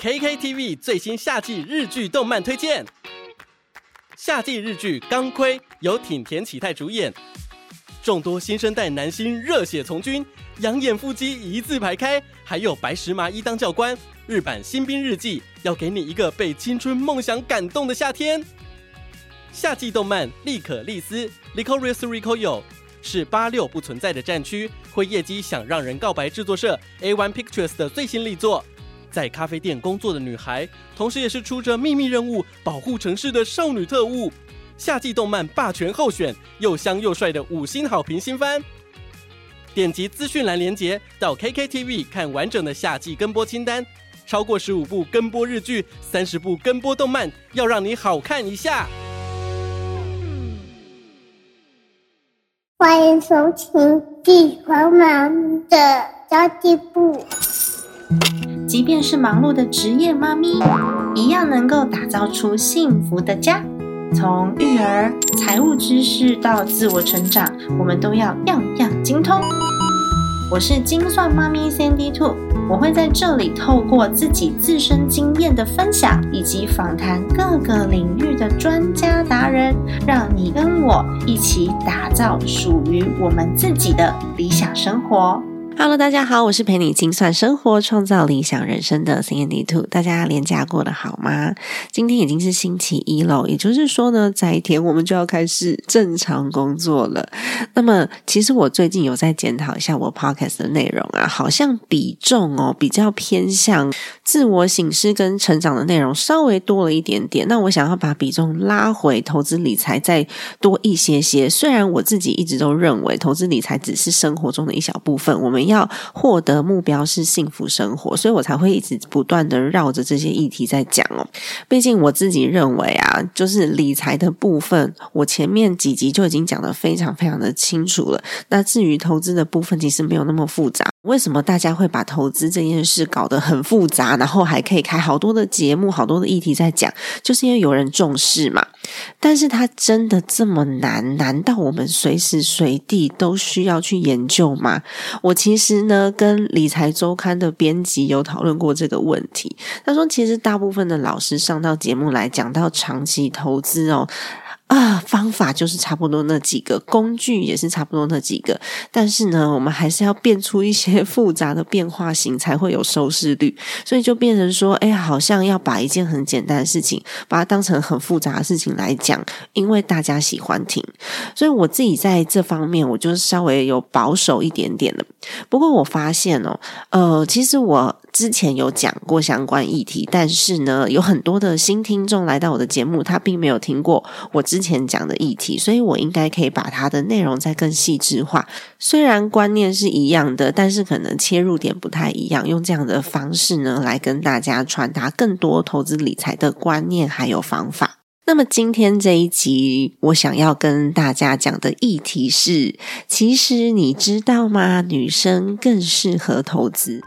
KKTV 最新夏季日剧动漫推荐。夏季日剧《钢盔》由挺田启太主演，众多新生代男星热血从军，养眼腹肌一字排开，还有白石麻衣当教官。日版新兵日记要给你一个被青春梦想感动的夏天。夏季动漫《利可利斯》（Licorice Recoil） 是八六不存在的战区，灰夜姬想让人告白制作社 A One Pictures 的最新力作。在咖啡店工作的女孩，同时也是出着秘密任务保护城市的少女特务。夏季动漫霸权候选，又香又帅的五星好评新番。点击资讯栏连接到 KKTV 看完整的夏季跟播清单，超过十五部跟播日剧，三十部跟播动漫，要让你好看一下。欢迎收听《地狂妈的交际部》。即便是忙碌的职业妈咪，一样能够打造出幸福的家。从育儿、财务知识到自我成长，我们都要样样精通。我是精算妈咪 Sandy Two，我会在这里透过自己自身经验的分享，以及访谈各个领域的专家达人，让你跟我一起打造属于我们自己的理想生活。Hello，大家好，我是陪你精算生活、创造理想人生的 Candy Two。大家连假过得好吗？今天已经是星期一了，也就是说呢，在一天我们就要开始正常工作了。那么，其实我最近有在检讨一下我 Podcast 的内容啊，好像比重哦比较偏向自我醒思跟成长的内容稍微多了一点点。那我想要把比重拉回投资理财再多一些些。虽然我自己一直都认为投资理财只是生活中的一小部分，我们。要获得目标是幸福生活，所以我才会一直不断的绕着这些议题在讲哦。毕竟我自己认为啊，就是理财的部分，我前面几集就已经讲的非常非常的清楚了。那至于投资的部分，其实没有那么复杂。为什么大家会把投资这件事搞得很复杂，然后还可以开好多的节目、好多的议题在讲？就是因为有人重视嘛。但是它真的这么难？难道我们随时随地都需要去研究吗？我其实呢，跟理财周刊的编辑有讨论过这个问题。他说，其实大部分的老师上到节目来讲到长期投资哦。啊，方法就是差不多那几个，工具也是差不多那几个，但是呢，我们还是要变出一些复杂的变化型，才会有收视率。所以就变成说，哎，好像要把一件很简单的事情，把它当成很复杂的事情来讲，因为大家喜欢听。所以我自己在这方面，我就是稍微有保守一点点的。不过我发现哦，呃，其实我。之前有讲过相关议题，但是呢，有很多的新听众来到我的节目，他并没有听过我之前讲的议题，所以我应该可以把它的内容再更细致化。虽然观念是一样的，但是可能切入点不太一样，用这样的方式呢，来跟大家传达更多投资理财的观念还有方法。那么今天这一集，我想要跟大家讲的议题是：其实你知道吗？女生更适合投资。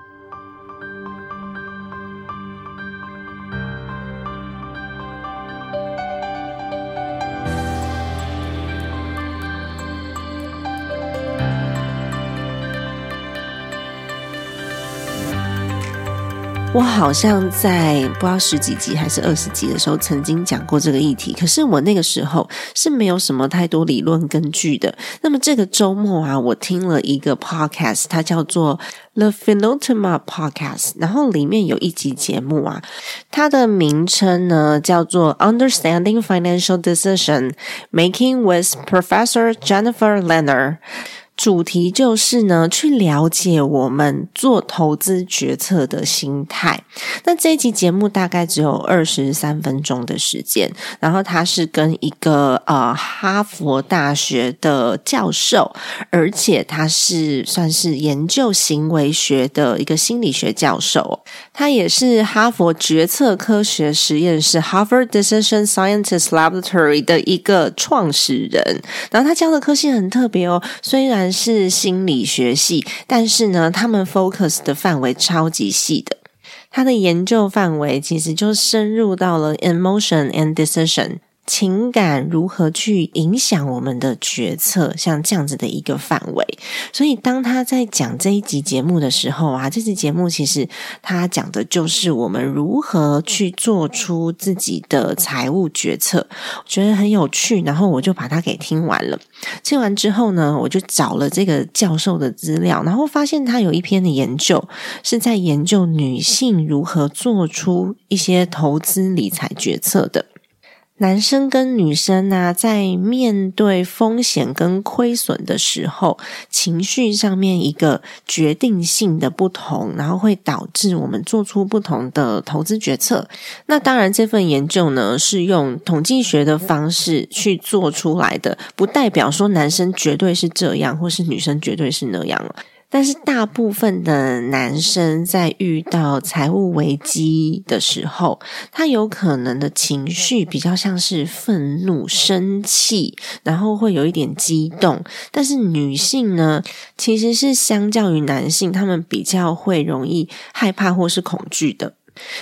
我好像在不知道十几集还是二十集的时候，曾经讲过这个议题。可是我那个时候是没有什么太多理论根据的。那么这个周末啊，我听了一个 podcast，它叫做 The Finotema Podcast，然后里面有一集节目啊，它的名称呢叫做 Understanding Financial Decision Making with Professor Jennifer Lenner。主题就是呢，去了解我们做投资决策的心态。那这一集节目大概只有二十三分钟的时间，然后他是跟一个呃哈佛大学的教授，而且他是算是研究行为学的一个心理学教授，他也是哈佛决策科学实验室 （Harvard Decision Scientist Laboratory） 的一个创始人。然后他教的科系很特别哦，虽然。是心理学系，但是呢，他们 focus 的范围超级细的。他的研究范围其实就深入到了 emotion and decision，情感如何去影响我们的决策，像这样子的一个范围。所以，当他在讲这一集节目的时候啊，这集节目其实他讲的就是我们如何去做出自己的财务决策，我觉得很有趣。然后我就把它给听完了。听完之后呢，我就找了这个教授的资料，然后发现他有一篇的研究是在研究女性如何做出一些投资理财决策的。男生跟女生啊，在面对风险跟亏损的时候，情绪上面一个决定性的不同，然后会导致我们做出不同的投资决策。那当然，这份研究呢是用统计学的方式去做出来的，不代表说男生绝对是这样，或是女生绝对是那样了。但是大部分的男生在遇到财务危机的时候，他有可能的情绪比较像是愤怒、生气，然后会有一点激动。但是女性呢，其实是相较于男性，他们比较会容易害怕或是恐惧的。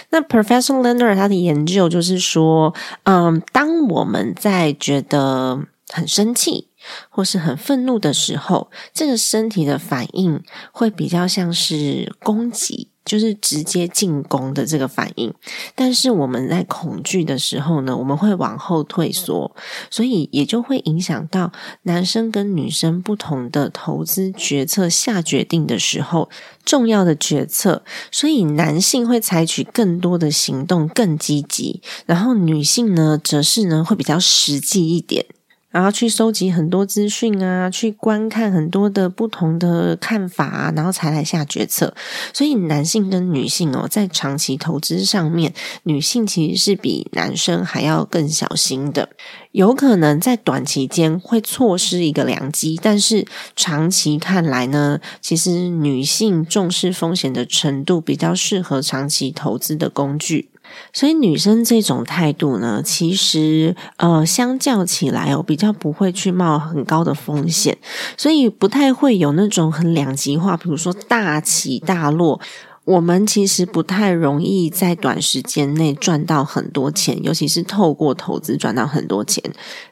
那 Professor Leonard 他的研究就是说，嗯，当我们在觉得很生气。或是很愤怒的时候，这个身体的反应会比较像是攻击，就是直接进攻的这个反应。但是我们在恐惧的时候呢，我们会往后退缩，所以也就会影响到男生跟女生不同的投资决策下决定的时候重要的决策。所以男性会采取更多的行动，更积极，然后女性呢，则是呢会比较实际一点。然后去收集很多资讯啊，去观看很多的不同的看法，然后才来下决策。所以男性跟女性哦，在长期投资上面，女性其实是比男生还要更小心的。有可能在短期间会错失一个良机，但是长期看来呢，其实女性重视风险的程度比较适合长期投资的工具。所以女生这种态度呢，其实呃，相较起来哦，比较不会去冒很高的风险，所以不太会有那种很两极化，比如说大起大落。我们其实不太容易在短时间内赚到很多钱，尤其是透过投资赚到很多钱。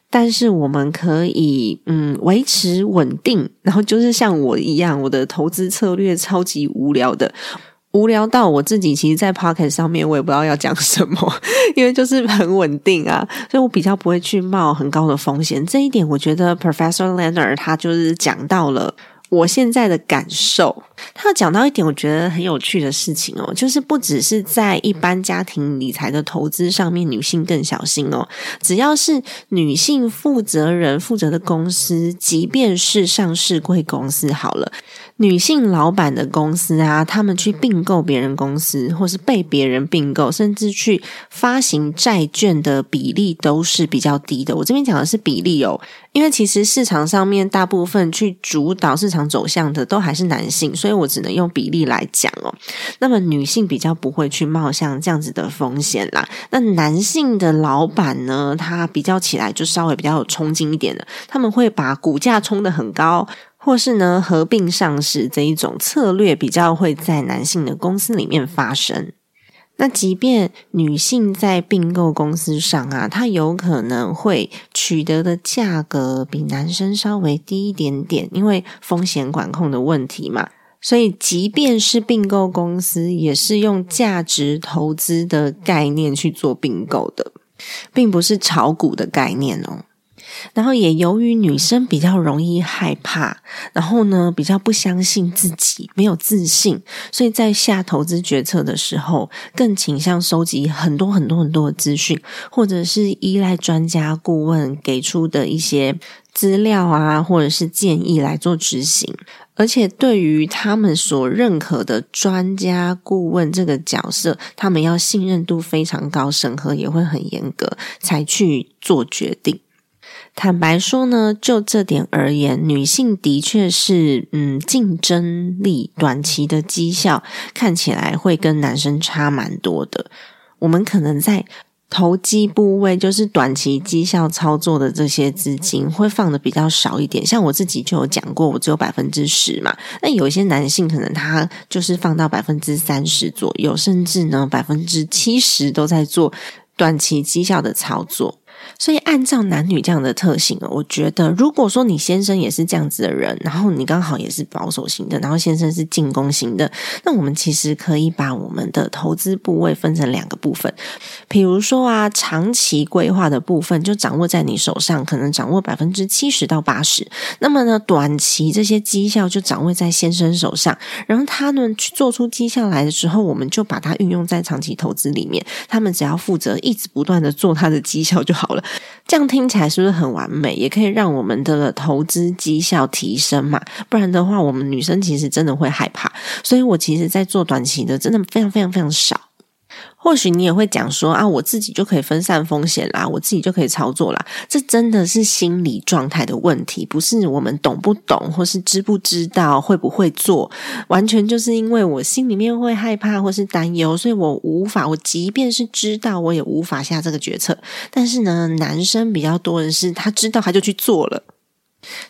但是我们可以嗯维持稳定，然后就是像我一样，我的投资策略超级无聊的。无聊到我自己，其实，在 Pocket 上面，我也不知道要讲什么，因为就是很稳定啊，所以我比较不会去冒很高的风险。这一点，我觉得 Professor Leonard 他就是讲到了。我现在的感受，他讲到一点，我觉得很有趣的事情哦，就是不只是在一般家庭理财的投资上面，女性更小心哦。只要是女性负责人负责的公司，即便是上市贵公司，好了，女性老板的公司啊，他们去并购别人公司，或是被别人并购，甚至去发行债券的比例都是比较低的。我这边讲的是比例哦。因为其实市场上面大部分去主导市场走向的都还是男性，所以我只能用比例来讲哦。那么女性比较不会去冒像这样子的风险啦。那男性的老板呢，他比较起来就稍微比较有冲劲一点的，他们会把股价冲得很高，或是呢合并上市这一种策略比较会在男性的公司里面发生。那即便女性在并购公司上啊，她有可能会取得的价格比男生稍微低一点点，因为风险管控的问题嘛。所以，即便是并购公司，也是用价值投资的概念去做并购的，并不是炒股的概念哦。然后也由于女生比较容易害怕，然后呢比较不相信自己，没有自信，所以在下投资决策的时候，更倾向收集很多很多很多的资讯，或者是依赖专家顾问给出的一些资料啊，或者是建议来做执行。而且对于他们所认可的专家顾问这个角色，他们要信任度非常高，审核也会很严格，才去做决定。坦白说呢，就这点而言，女性的确是嗯，竞争力短期的绩效看起来会跟男生差蛮多的。我们可能在投机部位，就是短期绩效操作的这些资金会放的比较少一点。像我自己就有讲过，我只有百分之十嘛。那有一些男性可能他就是放到百分之三十左右，甚至呢百分之七十都在做短期绩效的操作。所以，按照男女这样的特性，我觉得，如果说你先生也是这样子的人，然后你刚好也是保守型的，然后先生是进攻型的，那我们其实可以把我们的投资部位分成两个部分。比如说啊，长期规划的部分就掌握在你手上，可能掌握百分之七十到八十。那么呢，短期这些绩效就掌握在先生手上，然后他们去做出绩效来的时候，我们就把它运用在长期投资里面。他们只要负责一直不断的做他的绩效就好了。这样听起来是不是很完美？也可以让我们的投资绩效提升嘛？不然的话，我们女生其实真的会害怕。所以我其实，在做短期的，真的非常非常非常少。或许你也会讲说啊，我自己就可以分散风险啦，我自己就可以操作啦。这真的是心理状态的问题，不是我们懂不懂，或是知不知道，会不会做，完全就是因为我心里面会害怕或是担忧，所以我无法，我即便是知道，我也无法下这个决策。但是呢，男生比较多的是，他知道他就去做了。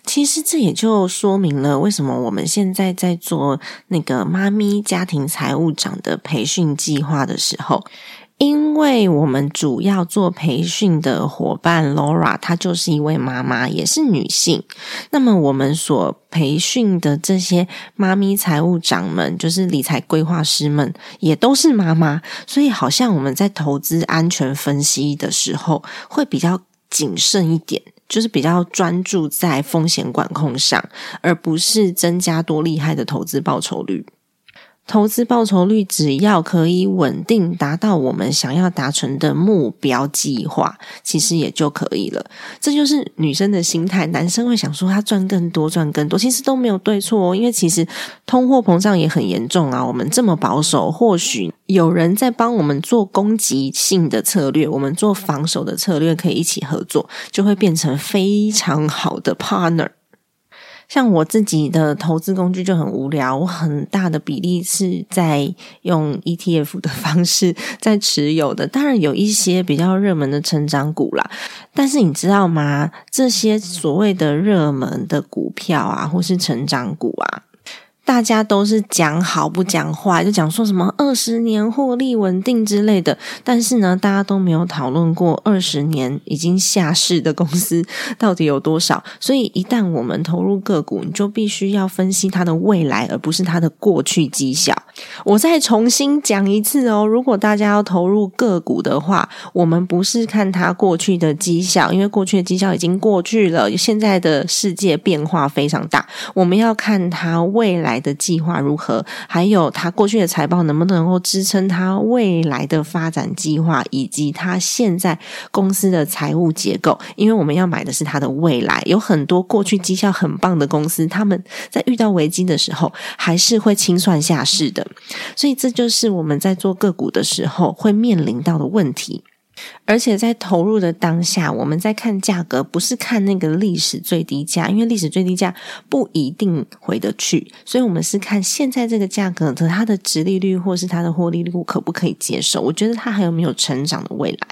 其实这也就说明了为什么我们现在在做那个妈咪家庭财务长的培训计划的时候，因为我们主要做培训的伙伴 Laura，她就是一位妈妈，也是女性。那么我们所培训的这些妈咪财务长们，就是理财规划师们，也都是妈妈，所以好像我们在投资安全分析的时候，会比较谨慎一点。就是比较专注在风险管控上，而不是增加多厉害的投资报酬率。投资报酬率只要可以稳定达到我们想要达成的目标计划，其实也就可以了。这就是女生的心态，男生会想说他赚更多，赚更多，其实都没有对错哦。因为其实通货膨胀也很严重啊。我们这么保守，或许有人在帮我们做攻击性的策略，我们做防守的策略，可以一起合作，就会变成非常好的 partner。像我自己的投资工具就很无聊，我很大的比例是在用 ETF 的方式在持有的。当然有一些比较热门的成长股啦，但是你知道吗？这些所谓的热门的股票啊，或是成长股啊。大家都是讲好不讲坏，就讲说什么二十年获利稳定之类的，但是呢，大家都没有讨论过二十年已经下市的公司到底有多少。所以，一旦我们投入个股，你就必须要分析它的未来，而不是它的过去绩效。我再重新讲一次哦，如果大家要投入个股的话，我们不是看它过去的绩效，因为过去的绩效已经过去了，现在的世界变化非常大，我们要看它未来。的计划如何？还有他过去的财报能不能够支撑他未来的发展计划，以及他现在公司的财务结构？因为我们要买的是他的未来。有很多过去绩效很棒的公司，他们在遇到危机的时候还是会清算下市的。所以这就是我们在做个股的时候会面临到的问题。而且在投入的当下，我们在看价格，不是看那个历史最低价，因为历史最低价不一定回得去，所以我们是看现在这个价格的它的值利率或是它的获利率可不可以接受。我觉得它还有没有成长的未来，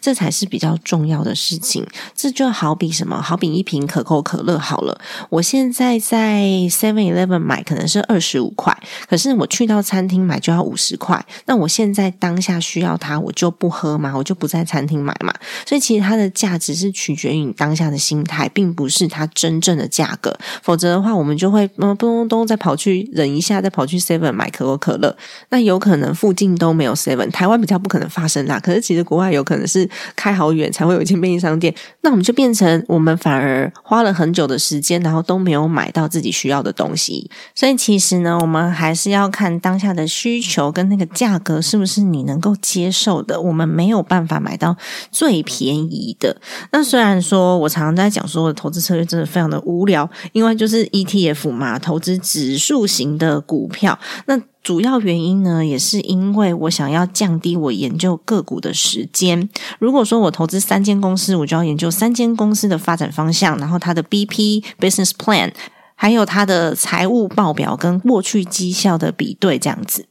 这才是比较重要的事情。这就好比什么？好比一瓶可口可乐好了，我现在在 Seven Eleven 买可能是二十五块，可是我去到餐厅买就要五十块。那我现在当下需要它，我就不喝嘛，我就不。在餐餐厅买嘛，所以其实它的价值是取决于你当下的心态，并不是它真正的价格。否则的话，我们就会嗯咚咚咚再跑去忍一下，再跑去 Seven 买可口可乐。那有可能附近都没有 Seven，台湾比较不可能发生啦。可是其实国外有可能是开好远才会有一间便利商店。那我们就变成我们反而花了很久的时间，然后都没有买到自己需要的东西。所以其实呢，我们还是要看当下的需求跟那个价格是不是你能够接受的。我们没有办法。买到最便宜的。那虽然说我常常在讲说，我的投资策略真的非常的无聊，因为就是 ETF 嘛，投资指数型的股票。那主要原因呢，也是因为我想要降低我研究个股的时间。如果说我投资三间公司，我就要研究三间公司的发展方向，然后它的 BP business plan，还有它的财务报表跟过去绩效的比对，这样子。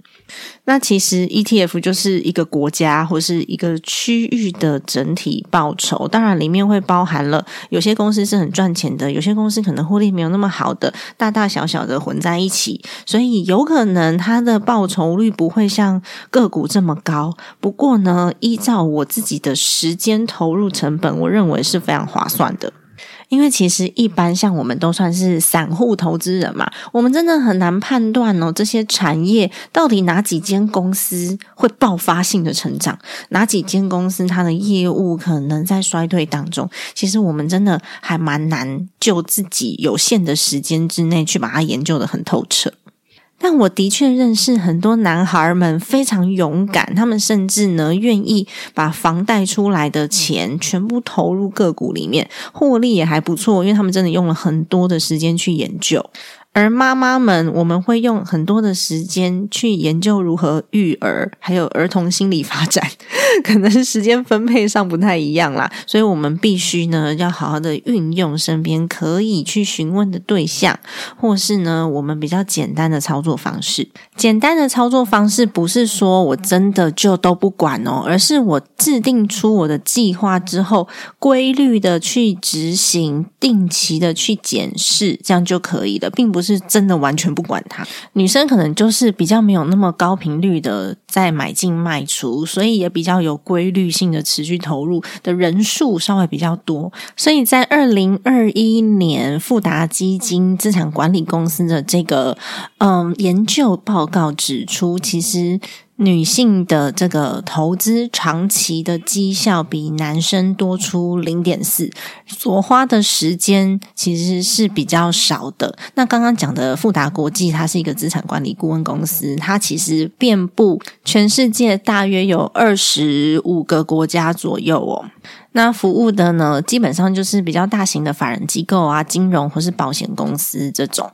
那其实 ETF 就是一个国家或是一个区域的整体报酬，当然里面会包含了有些公司是很赚钱的，有些公司可能获利没有那么好的，大大小小的混在一起，所以有可能它的报酬率不会像个股这么高。不过呢，依照我自己的时间投入成本，我认为是非常划算的。因为其实一般像我们都算是散户投资人嘛，我们真的很难判断哦，这些产业到底哪几间公司会爆发性的成长，哪几间公司它的业务可能在衰退当中。其实我们真的还蛮难就自己有限的时间之内去把它研究的很透彻。但我的确认识很多男孩们非常勇敢，他们甚至呢愿意把房贷出来的钱全部投入个股里面，获利也还不错，因为他们真的用了很多的时间去研究。而妈妈们，我们会用很多的时间去研究如何育儿，还有儿童心理发展，可能是时间分配上不太一样啦。所以我们必须呢，要好好的运用身边可以去询问的对象，或是呢，我们比较简单的操作方式。简单的操作方式不是说我真的就都不管哦，而是我制定出我的计划之后，规律的去执行，定期的去检视，这样就可以了，并不是。真的完全不管它。女生可能就是比较没有那么高频率的在买进卖出，所以也比较有规律性的持续投入的人数稍微比较多。所以在二零二一年，富达基金资产管理公司的这个嗯研究报告指出，其实。女性的这个投资长期的绩效比男生多出零点四，所花的时间其实是比较少的。那刚刚讲的富达国际，它是一个资产管理顾问公司，它其实遍布全世界大约有二十五个国家左右哦。那服务的呢，基本上就是比较大型的法人机构啊、金融或是保险公司这种。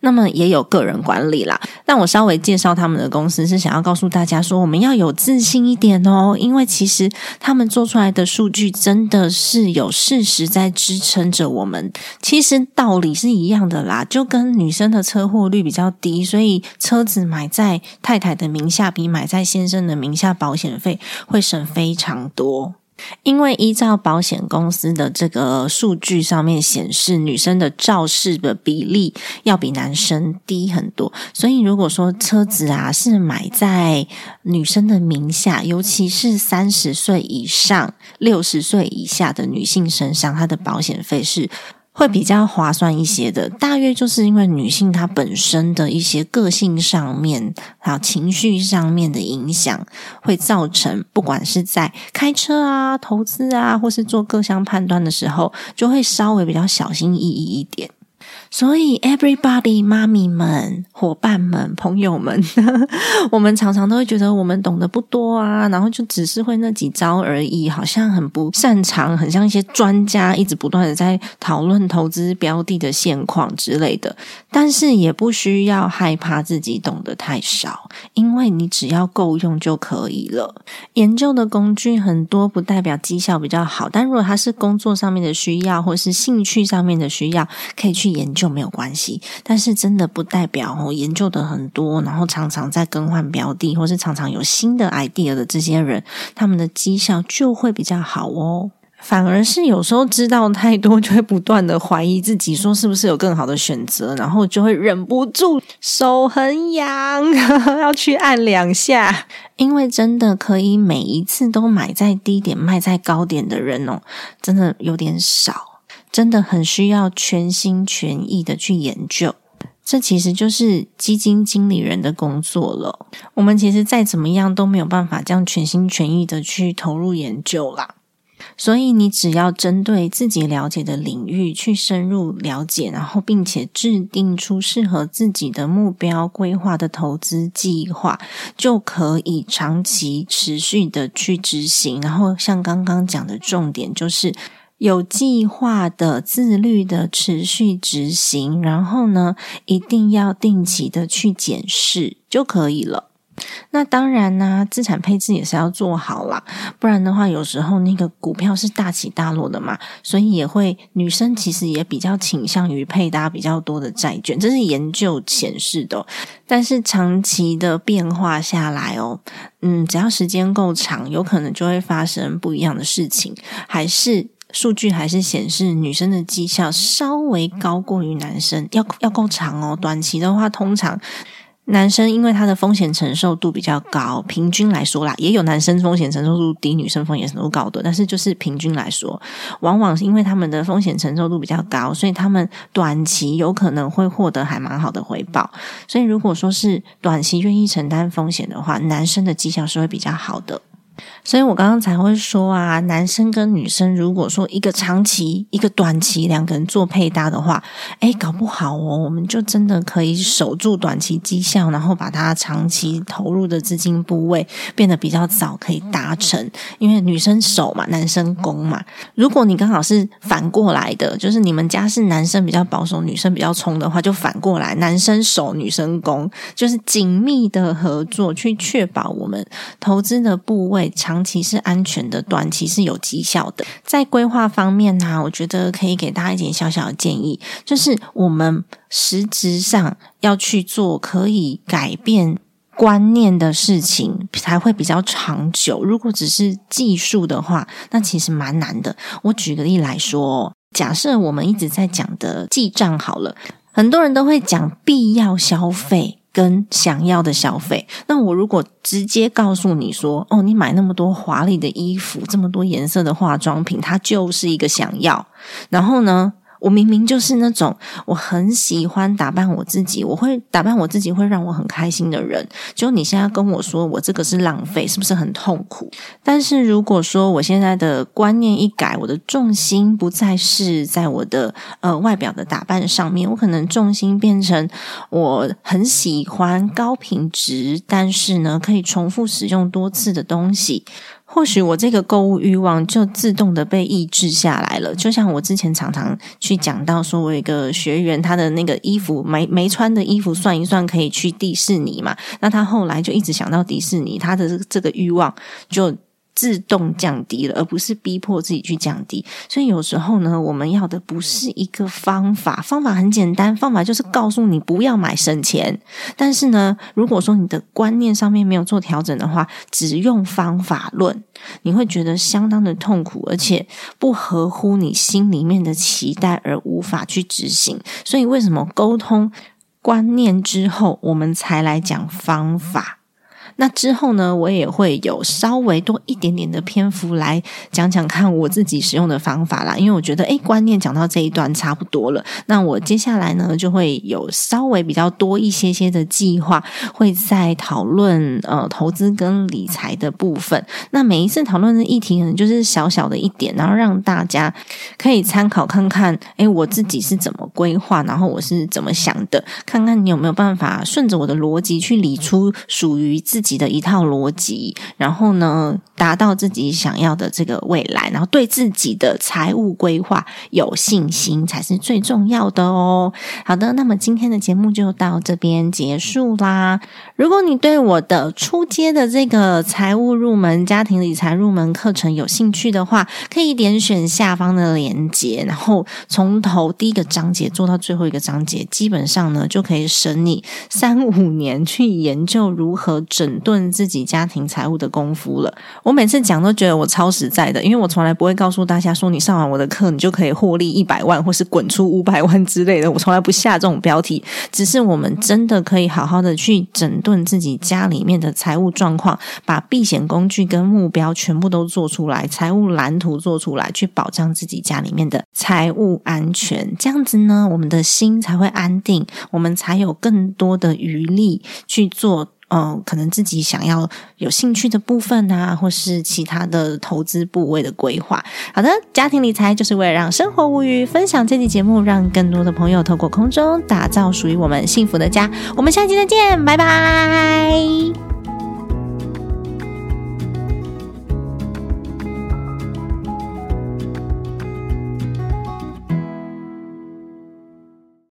那么也有个人管理啦。但我稍微介绍他们的公司，是想要告诉大家说，我们要有自信一点哦，因为其实他们做出来的数据真的是有事实在支撑着我们。其实道理是一样的啦，就跟女生的车祸率比较低，所以车子买在太太的名下，比买在先生的名下，保险费会省非常多。因为依照保险公司的这个数据上面显示，女生的肇事的比例要比男生低很多，所以如果说车子啊是买在女生的名下，尤其是三十岁以上、六十岁以下的女性身上，她的保险费是。会比较划算一些的，大约就是因为女性她本身的一些个性上面，还有情绪上面的影响，会造成不管是在开车啊、投资啊，或是做各项判断的时候，就会稍微比较小心翼翼一点。所以，everybody，妈咪们、伙伴们、朋友们，我们常常都会觉得我们懂得不多啊，然后就只是会那几招而已，好像很不擅长，很像一些专家一直不断的在讨论投资标的的现况之类的。但是也不需要害怕自己懂得太少，因为你只要够用就可以了。研究的工具很多，不代表绩效比较好，但如果它是工作上面的需要，或是兴趣上面的需要，可以去研。就没有关系，但是真的不代表哦，研究的很多，然后常常在更换标的，或是常常有新的 idea 的这些人，他们的绩效就会比较好哦。反而是有时候知道太多，就会不断的怀疑自己，说是不是有更好的选择，然后就会忍不住手很痒，要去按两下。因为真的可以每一次都买在低点卖在高点的人哦，真的有点少。真的很需要全心全意的去研究，这其实就是基金经理人的工作了。我们其实再怎么样都没有办法这样全心全意的去投入研究啦。所以你只要针对自己了解的领域去深入了解，然后并且制定出适合自己的目标规划的投资计划，就可以长期持续的去执行。然后像刚刚讲的重点就是。有计划的、自律的持续执行，然后呢，一定要定期的去检视就可以了。那当然呢、资产配置也是要做好啦，不然的话，有时候那个股票是大起大落的嘛，所以也会女生其实也比较倾向于配搭比较多的债券，这是研究显示的、但是长期的变化下来哦，嗯，只要时间够长，有可能就会发生不一样的事情，还是。数据还是显示女生的绩效稍微高过于男生，要要够长哦。短期的话，通常男生因为他的风险承受度比较高，平均来说啦，也有男生风险承受度低，女生风险承受度高的，但是就是平均来说，往往是因为他们的风险承受度比较高，所以他们短期有可能会获得还蛮好的回报。所以如果说是短期愿意承担风险的话，男生的绩效是会比较好的。所以我刚刚才会说啊，男生跟女生如果说一个长期、一个短期，两个人做配搭的话，哎，搞不好哦，我们就真的可以守住短期绩效，然后把它长期投入的资金部位变得比较早可以达成。因为女生守嘛，男生攻嘛。如果你刚好是反过来的，就是你们家是男生比较保守，女生比较冲的话，就反过来，男生守，女生攻，就是紧密的合作，去确保我们投资的部位。长长期是安全的，短期是有绩效的。在规划方面呢、我觉得可以给大家一点小小的建议，就是我们实质上要去做可以改变观念的事情，才会比较长久。如果只是技术的话，那其实蛮难的。我举个例来说，假设我们一直在讲的记账好了，很多人都会讲必要消费。跟想要的消费，那我如果直接告诉你说，哦，你买那么多华丽的衣服，这么多颜色的化妆品，它就是一个想要。然后呢，我明明就是那种我很喜欢打扮我自己，我会打扮我自己会让我很开心的人。就你现在跟我说我这个是浪费，是不是很痛苦？但是如果说我现在的观念一改，我的重心不再是在我的呃外表的打扮上面，我可能重心变成我很喜欢高品质，但是呢可以重复使用多次的东西。或许我这个购物欲望就自动的被抑制下来了。就像我之前常常去讲到，说我一个学员，他的那个衣服没没穿的衣服算一算可以去迪士尼嘛？那他后来就一直想到迪士尼，他的这个欲望就。自动降低了，而不是逼迫自己去降低。所以有时候呢，我们要的不是一个方法，方法很简单，方法就是告诉你不要买省钱。但是呢，如果说你的观念上面没有做调整的话，只用方法论，你会觉得相当的痛苦，而且不合乎你心里面的期待，而无法去执行。所以为什么沟通观念之后，我们才来讲方法？那之后呢，我也会有稍微多一点点的篇幅来讲讲看我自己使用的方法啦。因为我觉得，诶，观念讲到这一段差不多了，那我接下来呢就会有稍微比较多一些些的计划，会在讨论呃投资跟理财的部分。那每一次讨论的议题可能就是小小的一点，然后让大家可以参考看看，诶，我自己是怎么规划，然后我是怎么想的，看看你有没有办法顺着我的逻辑去理出属于自己的一套逻辑，然后呢，达到自己想要的这个未来，然后对自己的财务规划有信心才是最重要的哦。好的，那么今天的节目就到这边结束啦。如果你对我的初阶的这个财务入门、家庭理财入门课程有兴趣的话，可以点选下方的链接，然后从头第一个章节做到最后一个章节，基本上呢就可以省你三五年去研究如何整顿自己家庭财务的功夫了。我每次讲都觉得我超实在的，因为我从来不会告诉大家说你上完我的课你就可以获利一百万或是滚出五百万之类的，我从来不下这种标题。只是我们真的可以好好的去整顿自己家里面的财务状况，把避险工具跟目标全部都做出来，财务蓝图做出来，去保障自己家里面的财务安全。这样子呢，我们的心才会安定，我们才有更多的余力去做。嗯，可能自己想要有兴趣的部分啊，或是其他的投资部位的规划。好的，家庭理财就是为了让生活无虞，分享这期节目，让更多的朋友透过空中打造属于我们幸福的家。我们下期再见，拜拜。